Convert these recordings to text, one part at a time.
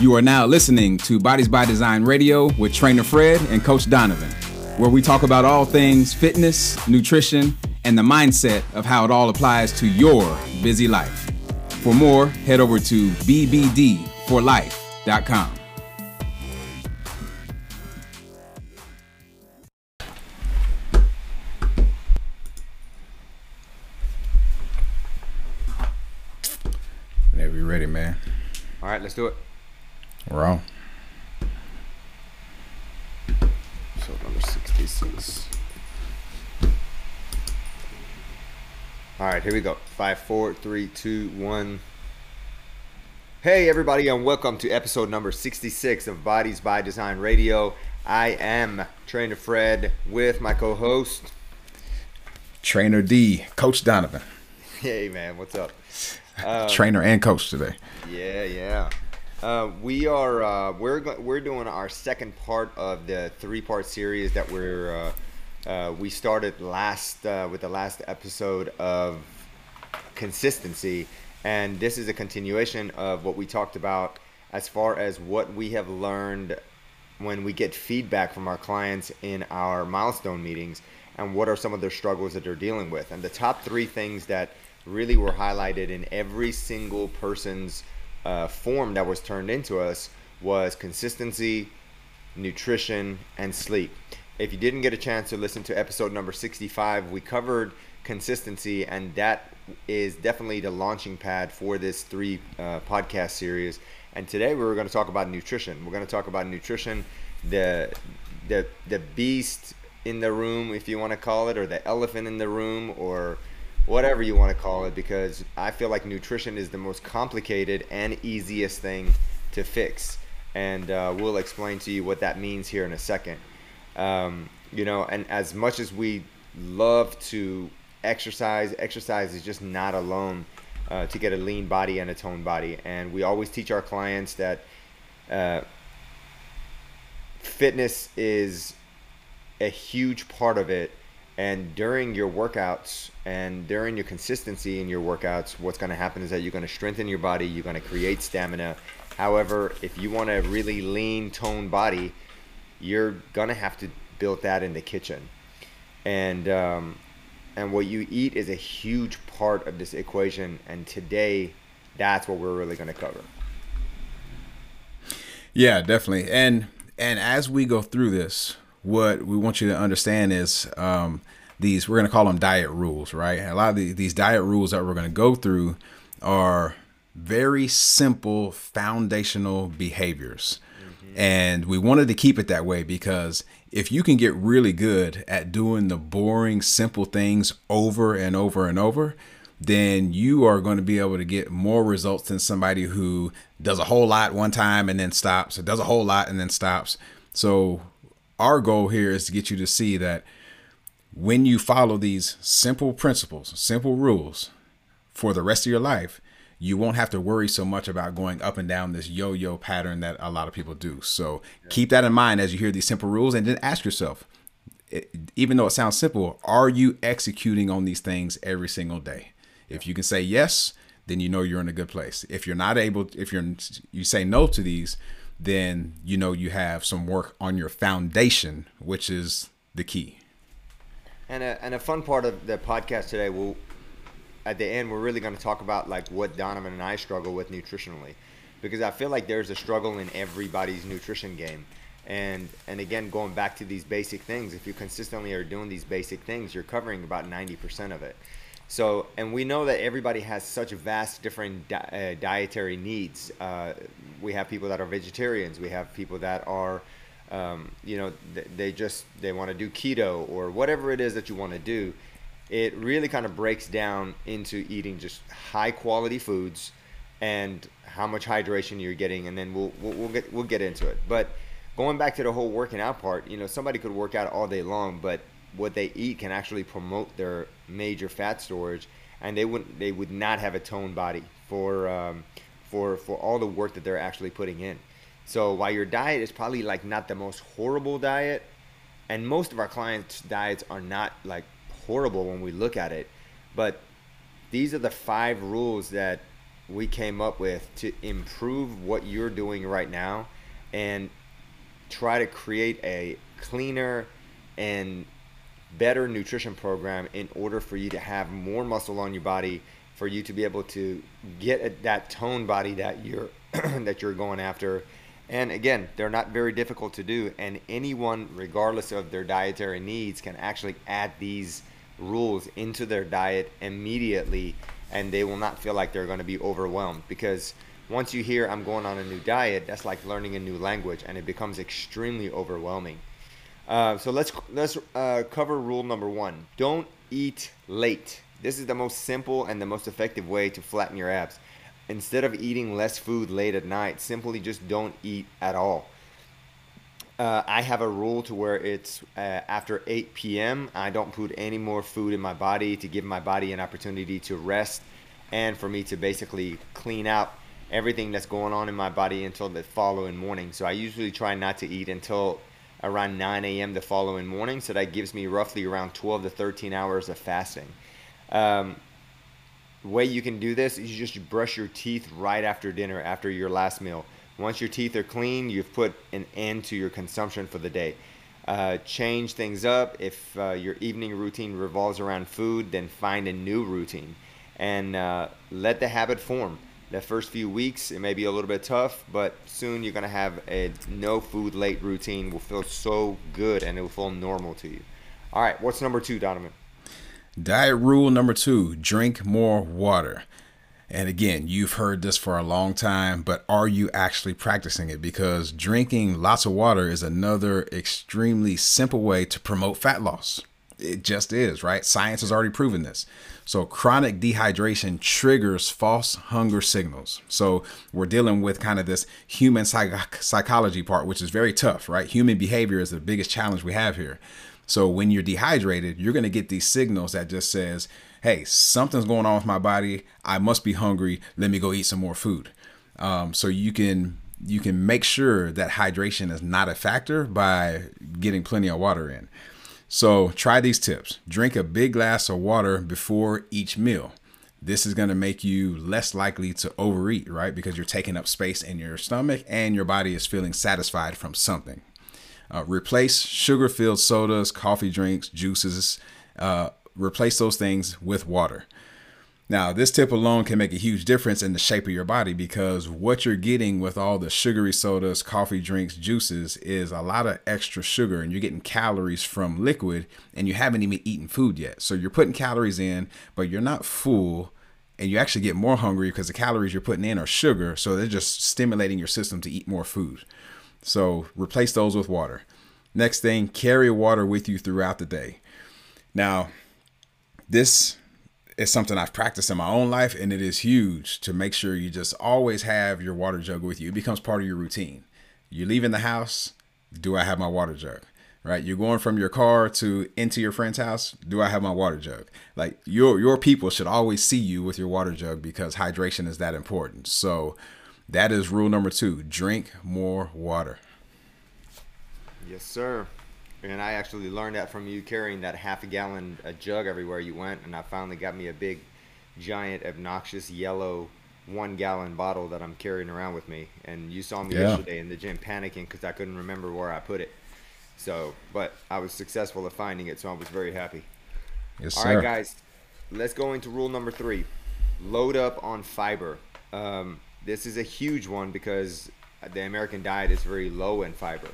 You are now listening to Bodies by Design Radio with Trainer Fred and Coach Donovan, where we talk about all things fitness, nutrition, and the mindset of how it all applies to your busy life. For more, head over to bbdforlife.com. Whenever you're ready, man. All right, let's do it. We're. So number 66. All right, here we go. Five, four, three, two, one. Hey, everybody, and welcome to episode number 66 of Bodies by Design Radio. I am Trainer Fred with my co host. Trainer D, Coach Donovan. Hey, man, what's up? Uh, Trainer and coach today. Yeah, yeah. Uh, we are uh, we're we're doing our second part of the three part series that we're uh, uh, we started last uh, with the last episode of consistency, and this is a continuation of what we talked about as far as what we have learned when we get feedback from our clients in our milestone meetings and what are some of their struggles that they're dealing with. And the top three things that really were highlighted in every single person's uh, form that was turned into us was consistency nutrition and sleep. If you didn't get a chance to listen to episode number 65 we covered consistency and that is definitely the launching pad for this three uh, podcast series. And today we're going to talk about nutrition. We're going to talk about nutrition the the the beast in the room if you want to call it or the elephant in the room or whatever you want to call it because i feel like nutrition is the most complicated and easiest thing to fix. And uh, we'll explain to you what that means here in a second. Um, you know and as much as we love to exercise exercise is just not alone uh, to get a lean body and a toned body. And we always teach our clients that uh, fitness is a huge part of it and during your workouts and during your consistency in your workouts what's going to happen is that you're going to strengthen your body you're going to create stamina. However if you want a really lean toned body you're going to have to build that in the kitchen. And um, and what you eat is a huge part of this equation and today that's what we're really going to cover. Yeah, definitely. And and as we go through this, what we want you to understand is um, these we're going to call them diet rules, right? A lot of the, these diet rules that we're going to go through are very simple foundational behaviors. And we wanted to keep it that way because if you can get really good at doing the boring, simple things over and over and over, then you are going to be able to get more results than somebody who does a whole lot one time and then stops, it does a whole lot and then stops. So, our goal here is to get you to see that when you follow these simple principles, simple rules for the rest of your life, you won't have to worry so much about going up and down this yo yo pattern that a lot of people do. So, keep that in mind as you hear these simple rules and then ask yourself, eh, even though it sounds simple, are you executing on these things every single day? If you can say yes, then you know you're in a good place. If you're not able, if you're you say no to these, then you know you have some work on your foundation, which is the key. And a, and a fun part of the podcast today, we'll, at the end, we're really going to talk about like what Donovan and I struggle with nutritionally, because I feel like there's a struggle in everybody's nutrition game. And and again, going back to these basic things, if you consistently are doing these basic things, you're covering about 90% of it. So, and we know that everybody has such vast different di- uh, dietary needs. Uh, we have people that are vegetarians. We have people that are, um, you know, th- they just they want to do keto or whatever it is that you want to do. It really kind of breaks down into eating just high quality foods and how much hydration you're getting, and then we'll we'll, we'll get we'll get into it. But going back to the whole working out part, you know, somebody could work out all day long, but what they eat can actually promote their major fat storage, and they would they would not have a toned body for um, for for all the work that they're actually putting in. So while your diet is probably like not the most horrible diet, and most of our clients' diets are not like horrible when we look at it, but these are the five rules that we came up with to improve what you're doing right now and try to create a cleaner and better nutrition program in order for you to have more muscle on your body for you to be able to get that tone body that you're that you're going after. And again they're not very difficult to do and anyone regardless of their dietary needs can actually add these rules into their diet immediately and they will not feel like they're going to be overwhelmed. Because once you hear I'm going on a new diet that's like learning a new language and it becomes extremely overwhelming uh, so let's let's uh, cover rule number one don't eat late this is the most simple and the most effective way to flatten your abs instead of eating less food late at night simply just don't eat at all uh, I have a rule to where it's uh, after 8 p.m. I don't put any more food in my body to give my body an opportunity to rest and for me to basically clean out everything that's going on in my body until the following morning. So I usually try not to eat until around 9 a.m. the following morning. So that gives me roughly around 12 to 13 hours of fasting. Um, way you can do this is you just brush your teeth right after dinner, after your last meal. Once your teeth are clean, you've put an end to your consumption for the day. Uh, change things up. If uh, your evening routine revolves around food, then find a new routine and uh, let the habit form. The first few weeks, it may be a little bit tough, but soon you're going to have a no food late routine. will feel so good and it will feel normal to you. All right, what's number two, Donovan? Diet rule number two drink more water. And again, you've heard this for a long time, but are you actually practicing it? Because drinking lots of water is another extremely simple way to promote fat loss. It just is, right? Science has already proven this. So, chronic dehydration triggers false hunger signals. So, we're dealing with kind of this human psych- psychology part, which is very tough, right? Human behavior is the biggest challenge we have here. So, when you're dehydrated, you're going to get these signals that just says, hey, something's going on with my body. I must be hungry. Let me go eat some more food. Um, so you can you can make sure that hydration is not a factor by getting plenty of water in. So try these tips. Drink a big glass of water before each meal. This is going to make you less likely to overeat, right? Because you're taking up space in your stomach and your body is feeling satisfied from something. Uh, replace sugar filled sodas, coffee drinks, juices, uh, replace those things with water. Now, this tip alone can make a huge difference in the shape of your body because what you're getting with all the sugary sodas, coffee drinks, juices is a lot of extra sugar and you're getting calories from liquid and you haven't even eaten food yet. So you're putting calories in, but you're not full and you actually get more hungry because the calories you're putting in are sugar. So they're just stimulating your system to eat more food. So replace those with water. Next thing, carry water with you throughout the day. Now, this is something I've practiced in my own life, and it is huge to make sure you just always have your water jug with you. It becomes part of your routine. You leave in the house, do I have my water jug? Right? You're going from your car to into your friend's house, do I have my water jug? Like your your people should always see you with your water jug because hydration is that important. So that is rule number 2, drink more water. Yes, sir. And I actually learned that from you carrying that half a gallon a jug everywhere you went. And I finally got me a big, giant, obnoxious yellow one gallon bottle that I'm carrying around with me. And you saw me yeah. yesterday in the gym panicking because I couldn't remember where I put it. So, but I was successful at finding it, so I was very happy. Yes, All sir. Right, guys, let's go into rule number three load up on fiber. Um, this is a huge one because the American diet is very low in fiber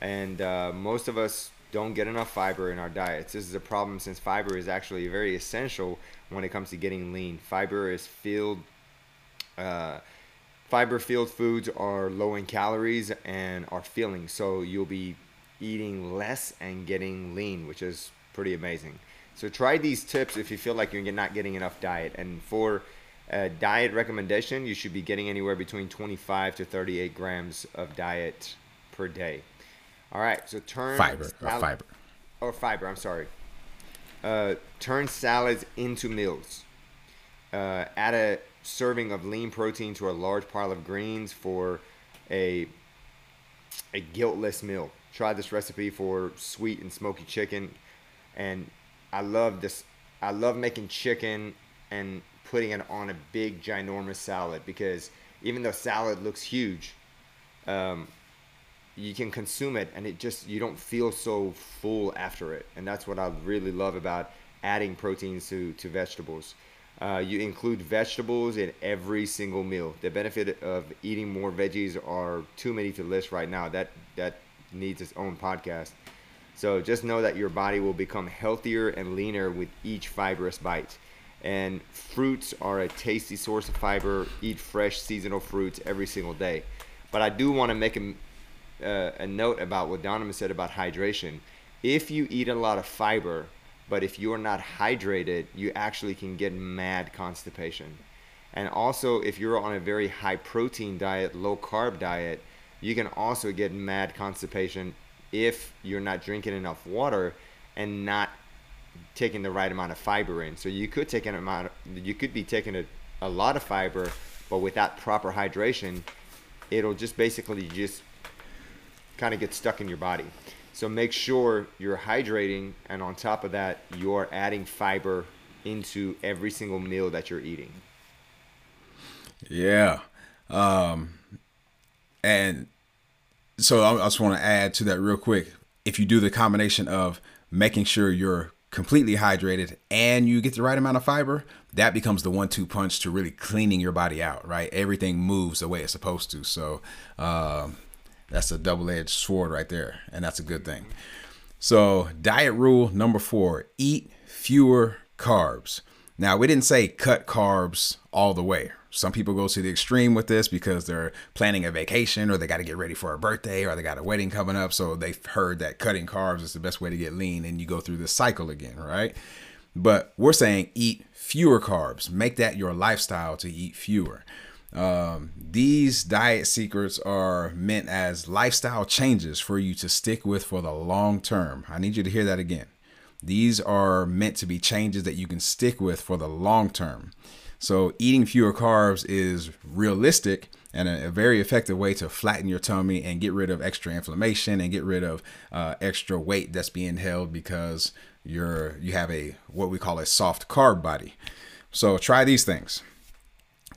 and uh, most of us don't get enough fiber in our diets. This is a problem since fiber is actually very essential when it comes to getting lean. Fiber is filled. Uh, fiber filled foods are low in calories and are filling, so you'll be eating less and getting lean, which is pretty amazing. So try these tips if you feel like you're not getting enough diet. And for a diet recommendation, you should be getting anywhere between 25 to 38 grams of diet per day. All right, so turn fiber or fiber or fiber. I'm sorry. Uh, turn salads into meals. Uh, add a serving of lean protein to a large pile of greens for a a guiltless meal. Try this recipe for sweet and smoky chicken, and I love this. I love making chicken and putting it on a big ginormous salad because even though salad looks huge, um, you can consume it and it just you don't feel so full after it. And that's what i really love about adding proteins to, to vegetables. Uh, you include vegetables in every single meal. The benefit of eating more veggies are too many to list right now. That that needs its own podcast. So just know that your body will become healthier and leaner with each fibrous bite. And fruits are a tasty source of fiber. Eat fresh seasonal fruits every single day. But i do want to make a uh, a note about what Donovan said about hydration. If you eat a lot of fiber, but if you're not hydrated, you actually can get mad constipation. And also, if you're on a very high protein diet, low carb diet, you can also get mad constipation if you're not drinking enough water and not taking the right amount of fiber in. So you could take an amount, you could be taking a, a lot of fiber, but without proper hydration, it'll just basically just kind of get stuck in your body. So make sure you're hydrating, and on top of that, you're adding fiber into every single meal that you're eating. Yeah. Um, and so I just want to add to that real quick. If you do the combination of making sure you're completely hydrated and you get the right amount of fiber, that becomes the one two punch to really cleaning your body out, right? Everything moves the way it's supposed to. So, um, that's a double edged sword right there, and that's a good thing. So, diet rule number four eat fewer carbs. Now, we didn't say cut carbs all the way. Some people go to the extreme with this because they're planning a vacation or they got to get ready for a birthday or they got a wedding coming up. So they've heard that cutting carbs is the best way to get lean and you go through this cycle again, right? But we're saying eat fewer carbs. Make that your lifestyle to eat fewer. Um, these diet secrets are meant as lifestyle changes for you to stick with for the long term. I need you to hear that again. These are meant to be changes that you can stick with for the long term. So, eating fewer carbs is realistic and a, a, very effective way to flatten your tummy and get rid of extra inflammation and get rid of uh, extra weight that's being held because you're you have a what we call a soft carb body. So, try these things.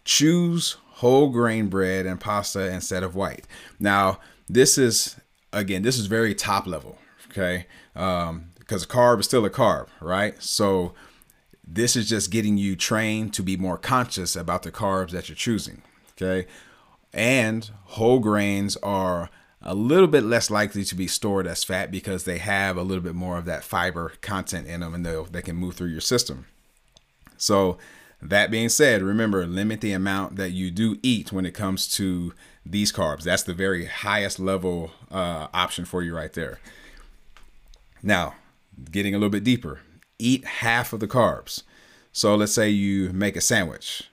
Choose whole grain bread and pasta instead of white. Now, this is again, this is very top level, okay? Um, because carb is still a carb, right? So this is just getting you trained to be more conscious about the carbs that you're choosing, okay? And whole grains are a little bit less likely to be stored as fat because they have a little bit more of that fiber content in them and they they can move through your system. So that being said, remember limit the amount that you do eat when it comes to these carbs. That's the very highest level uh, option for you right there. Now, getting a little bit deeper, eat half of the carbs. So let's say you make a sandwich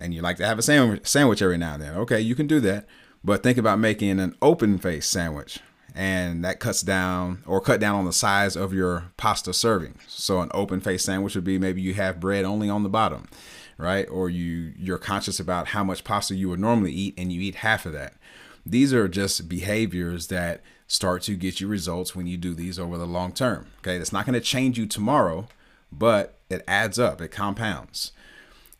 and you like to have a sandwich sandwich every now and then. Okay, you can do that, but think about making an open face sandwich and that cuts down or cut down on the size of your pasta serving. So an open face sandwich would be maybe you have bread only on the bottom, right? Or you you're conscious about how much pasta you would normally eat and you eat half of that. These are just behaviors that start to get you results when you do these over the long term. Okay, it's not going to change you tomorrow, but it adds up, it compounds.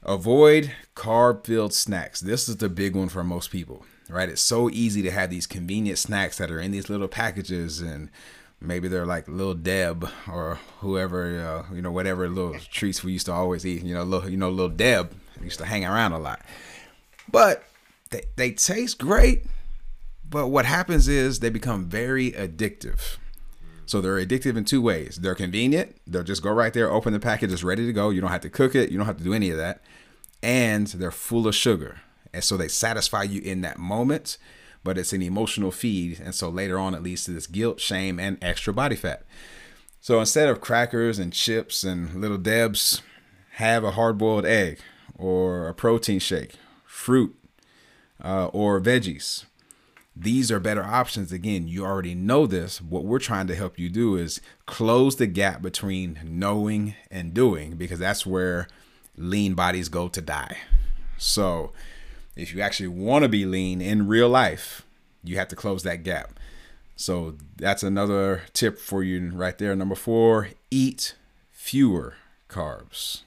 Avoid carb filled snacks. This is the big one for most people right? It's so easy to have these convenient snacks that are in these little packages and maybe they're like little Deb or whoever, uh, you know, whatever little treats we used to always eat. You know, little, you know, little Deb used to hang around a lot, but they, they taste great. But what happens is they become very addictive. So they're addictive in two ways. They're convenient. They'll just go right there, open the package, it's ready to go. You don't have to cook it. You don't have to do any of that. And they're full of sugar. And so they satisfy you in that moment, but it's an emotional feed. And so later on, it leads to this guilt, shame, and extra body fat. So instead of crackers and chips and little debs, have a hard boiled egg or a protein shake, fruit, uh, or veggies. These are better options. Again, you already know this. What we're trying to help you do is close the gap between knowing and doing because that's where lean bodies go to die. So, if you actually want to be lean in real life, you have to close that gap. So that's another tip for you right there. Number four, eat fewer carbs.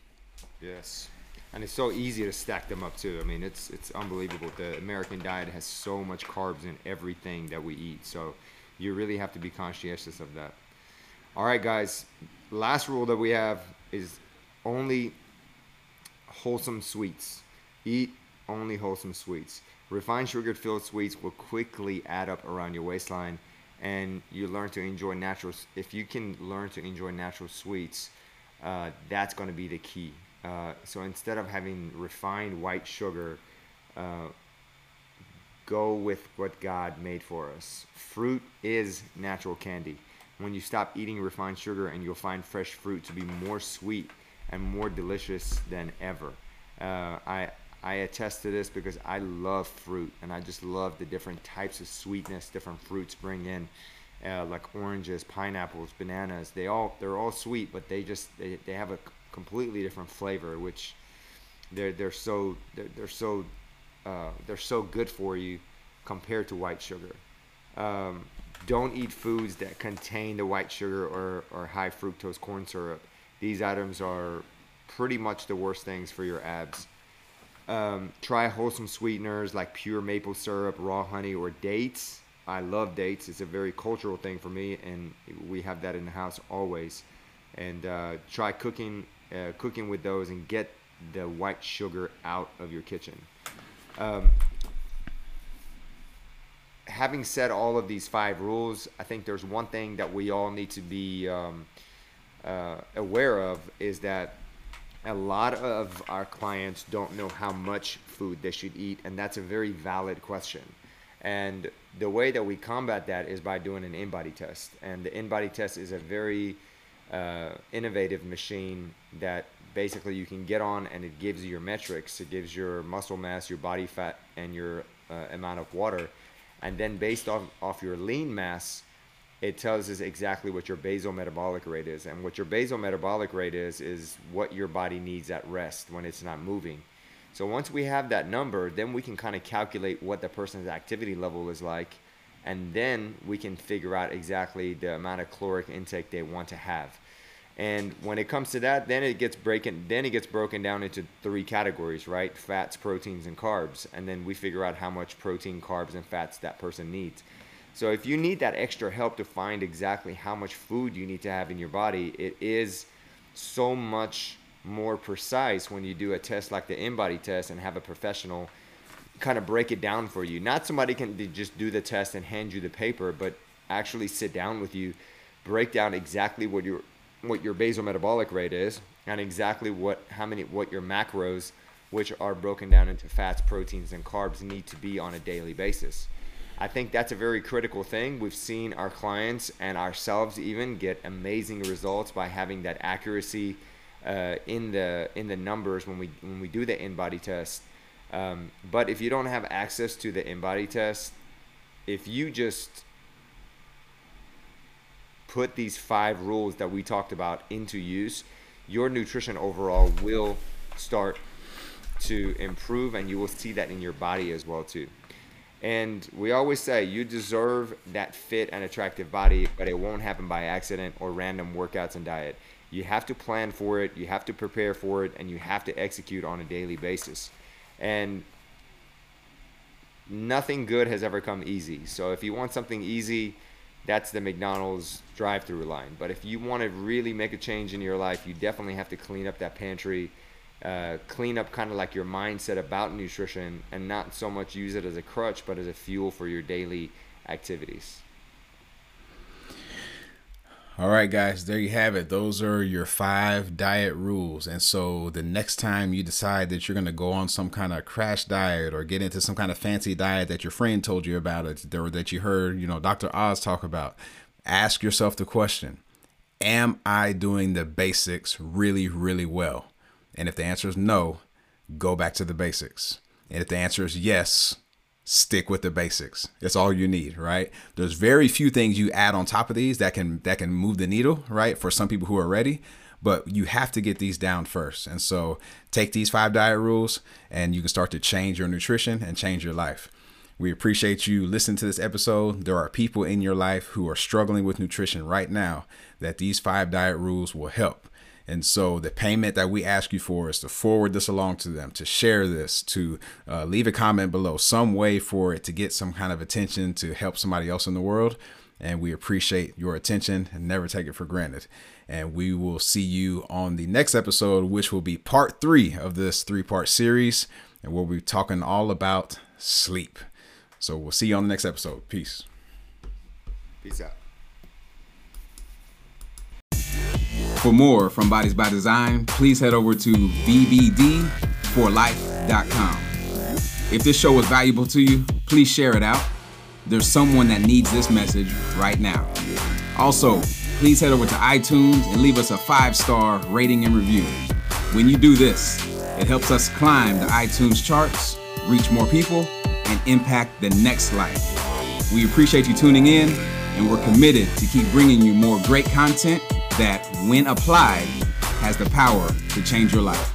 Yes. and it's so easy to stack them up too. I mean, it's it's unbelievable. The American diet has so much carbs in everything that we eat, so you really have to be conscientious of that. All right, guys. Last rule that we have is only wholesome sweets. Eat only wholesome sweets. Refined sugar filled sweets will quickly add up around your waistline, and you learn to enjoy natural. If you can learn to enjoy natural sweets, uh, that's going to be the key. Uh, so instead of having refined white sugar, uh, go with what God made for us. Fruit is natural candy. When you stop eating refined sugar, and you'll find fresh fruit to be more sweet and more delicious than ever. Uh, I I attest to this because I love fruit, and I just love the different types of sweetness different fruits bring in. Uh, like oranges, pineapples, bananas. They all they're all sweet, but they just they, they have a completely different flavor, which they're they're so they're, they're so uh, they're so good for you compared to white sugar. Um, don't eat foods that contain the white sugar or, or high fructose corn syrup. These items are pretty much the worst things for your abs. Um, try wholesome sweeteners like pure maple syrup, raw honey, or dates. I love dates. It's a very cultural thing for me, and we have that in the house always. And uh, try cooking, uh, cooking with those, and get the white sugar out of your kitchen. Um, having said all of these five rules, I think there's one thing that we all need to be um, uh, aware of is that a lot of our clients don't know how much food they should eat, and that's a very valid question. And the way that we combat that is by doing an InBody test. And the InBody test is a very uh, innovative machine that basically you can get on and it gives you your metrics. It gives your muscle mass, your body fat, and your uh, amount of water. And then based off, off your lean mass, it tells us exactly what your basal metabolic rate is. And what your basal metabolic rate is, is what your body needs at rest when it's not moving. So once we have that number, then we can kind of calculate what the person's activity level is like. And then we can figure out exactly the amount of caloric intake they want to have. And when it comes to that, then it gets breaking then it gets broken down into three categories, right? Fats, proteins, and carbs. And then we figure out how much protein, carbs, and fats that person needs. So if you need that extra help to find exactly how much food you need to have in your body, it is so much more precise when you do a test like the InBody test and have a professional kind of break it down for you. Not somebody can just do the test and hand you the paper, but actually sit down with you, break down exactly what your what your basal metabolic rate is and exactly what how many what your macros which are broken down into fats, proteins and carbs need to be on a daily basis. I think that's a very critical thing. We've seen our clients and ourselves even get amazing results by having that accuracy uh, in the in the numbers when we when we do the InBody test. Um, but if you don't have access to the InBody test, if you just put these five rules that we talked about into use, your nutrition overall will start to improve, and you will see that in your body as well too. And we always say you deserve that fit and attractive body, but it won't happen by accident or random workouts and diet. You have to plan for it, you have to prepare for it, and you have to execute on a daily basis. And nothing good has ever come easy. So if you want something easy, that's the McDonald's drive-through line. But if you want to really make a change in your life, you definitely have to clean up that pantry uh, clean up kind of like your mindset about nutrition and not so much use it as a crutch, but as a fuel for your daily activities. All right, guys, there you have it. Those are your five diet rules. And so the next time you decide that you're going to go on some kind of crash diet or get into some kind of fancy diet that your friend told you about or that you heard, you know, Dr. Oz talk about, ask yourself the question Am I doing the basics really, really well? And if the answer is no, go back to the basics. And if the answer is yes, stick with the basics. It's all you need, right? There's very few things you add on top of these that can that can move the needle, right? For some people who are ready, but you have to get these down first. And so take these five diet rules and you can start to change your nutrition and change your life. We appreciate you listening to this episode. There are people in your life who are struggling with nutrition right now that these five diet rules will help. And so the payment that we ask you for is to forward this along to them, to share this, to uh, leave a comment below, some way for it to get some kind of attention to help somebody else in the world. And we appreciate your attention and never take it for granted. And we will see you on the next episode, which will be part three of this three part series. And we'll be talking all about sleep. So we'll see you on the next episode. Peace. Peace out. For more from Bodies by Design, please head over to bbdforlife.com. If this show was valuable to you, please share it out. There's someone that needs this message right now. Also, please head over to iTunes and leave us a five star rating and review. When you do this, it helps us climb the iTunes charts, reach more people, and impact the next life. We appreciate you tuning in, and we're committed to keep bringing you more great content that, when applied, has the power to change your life.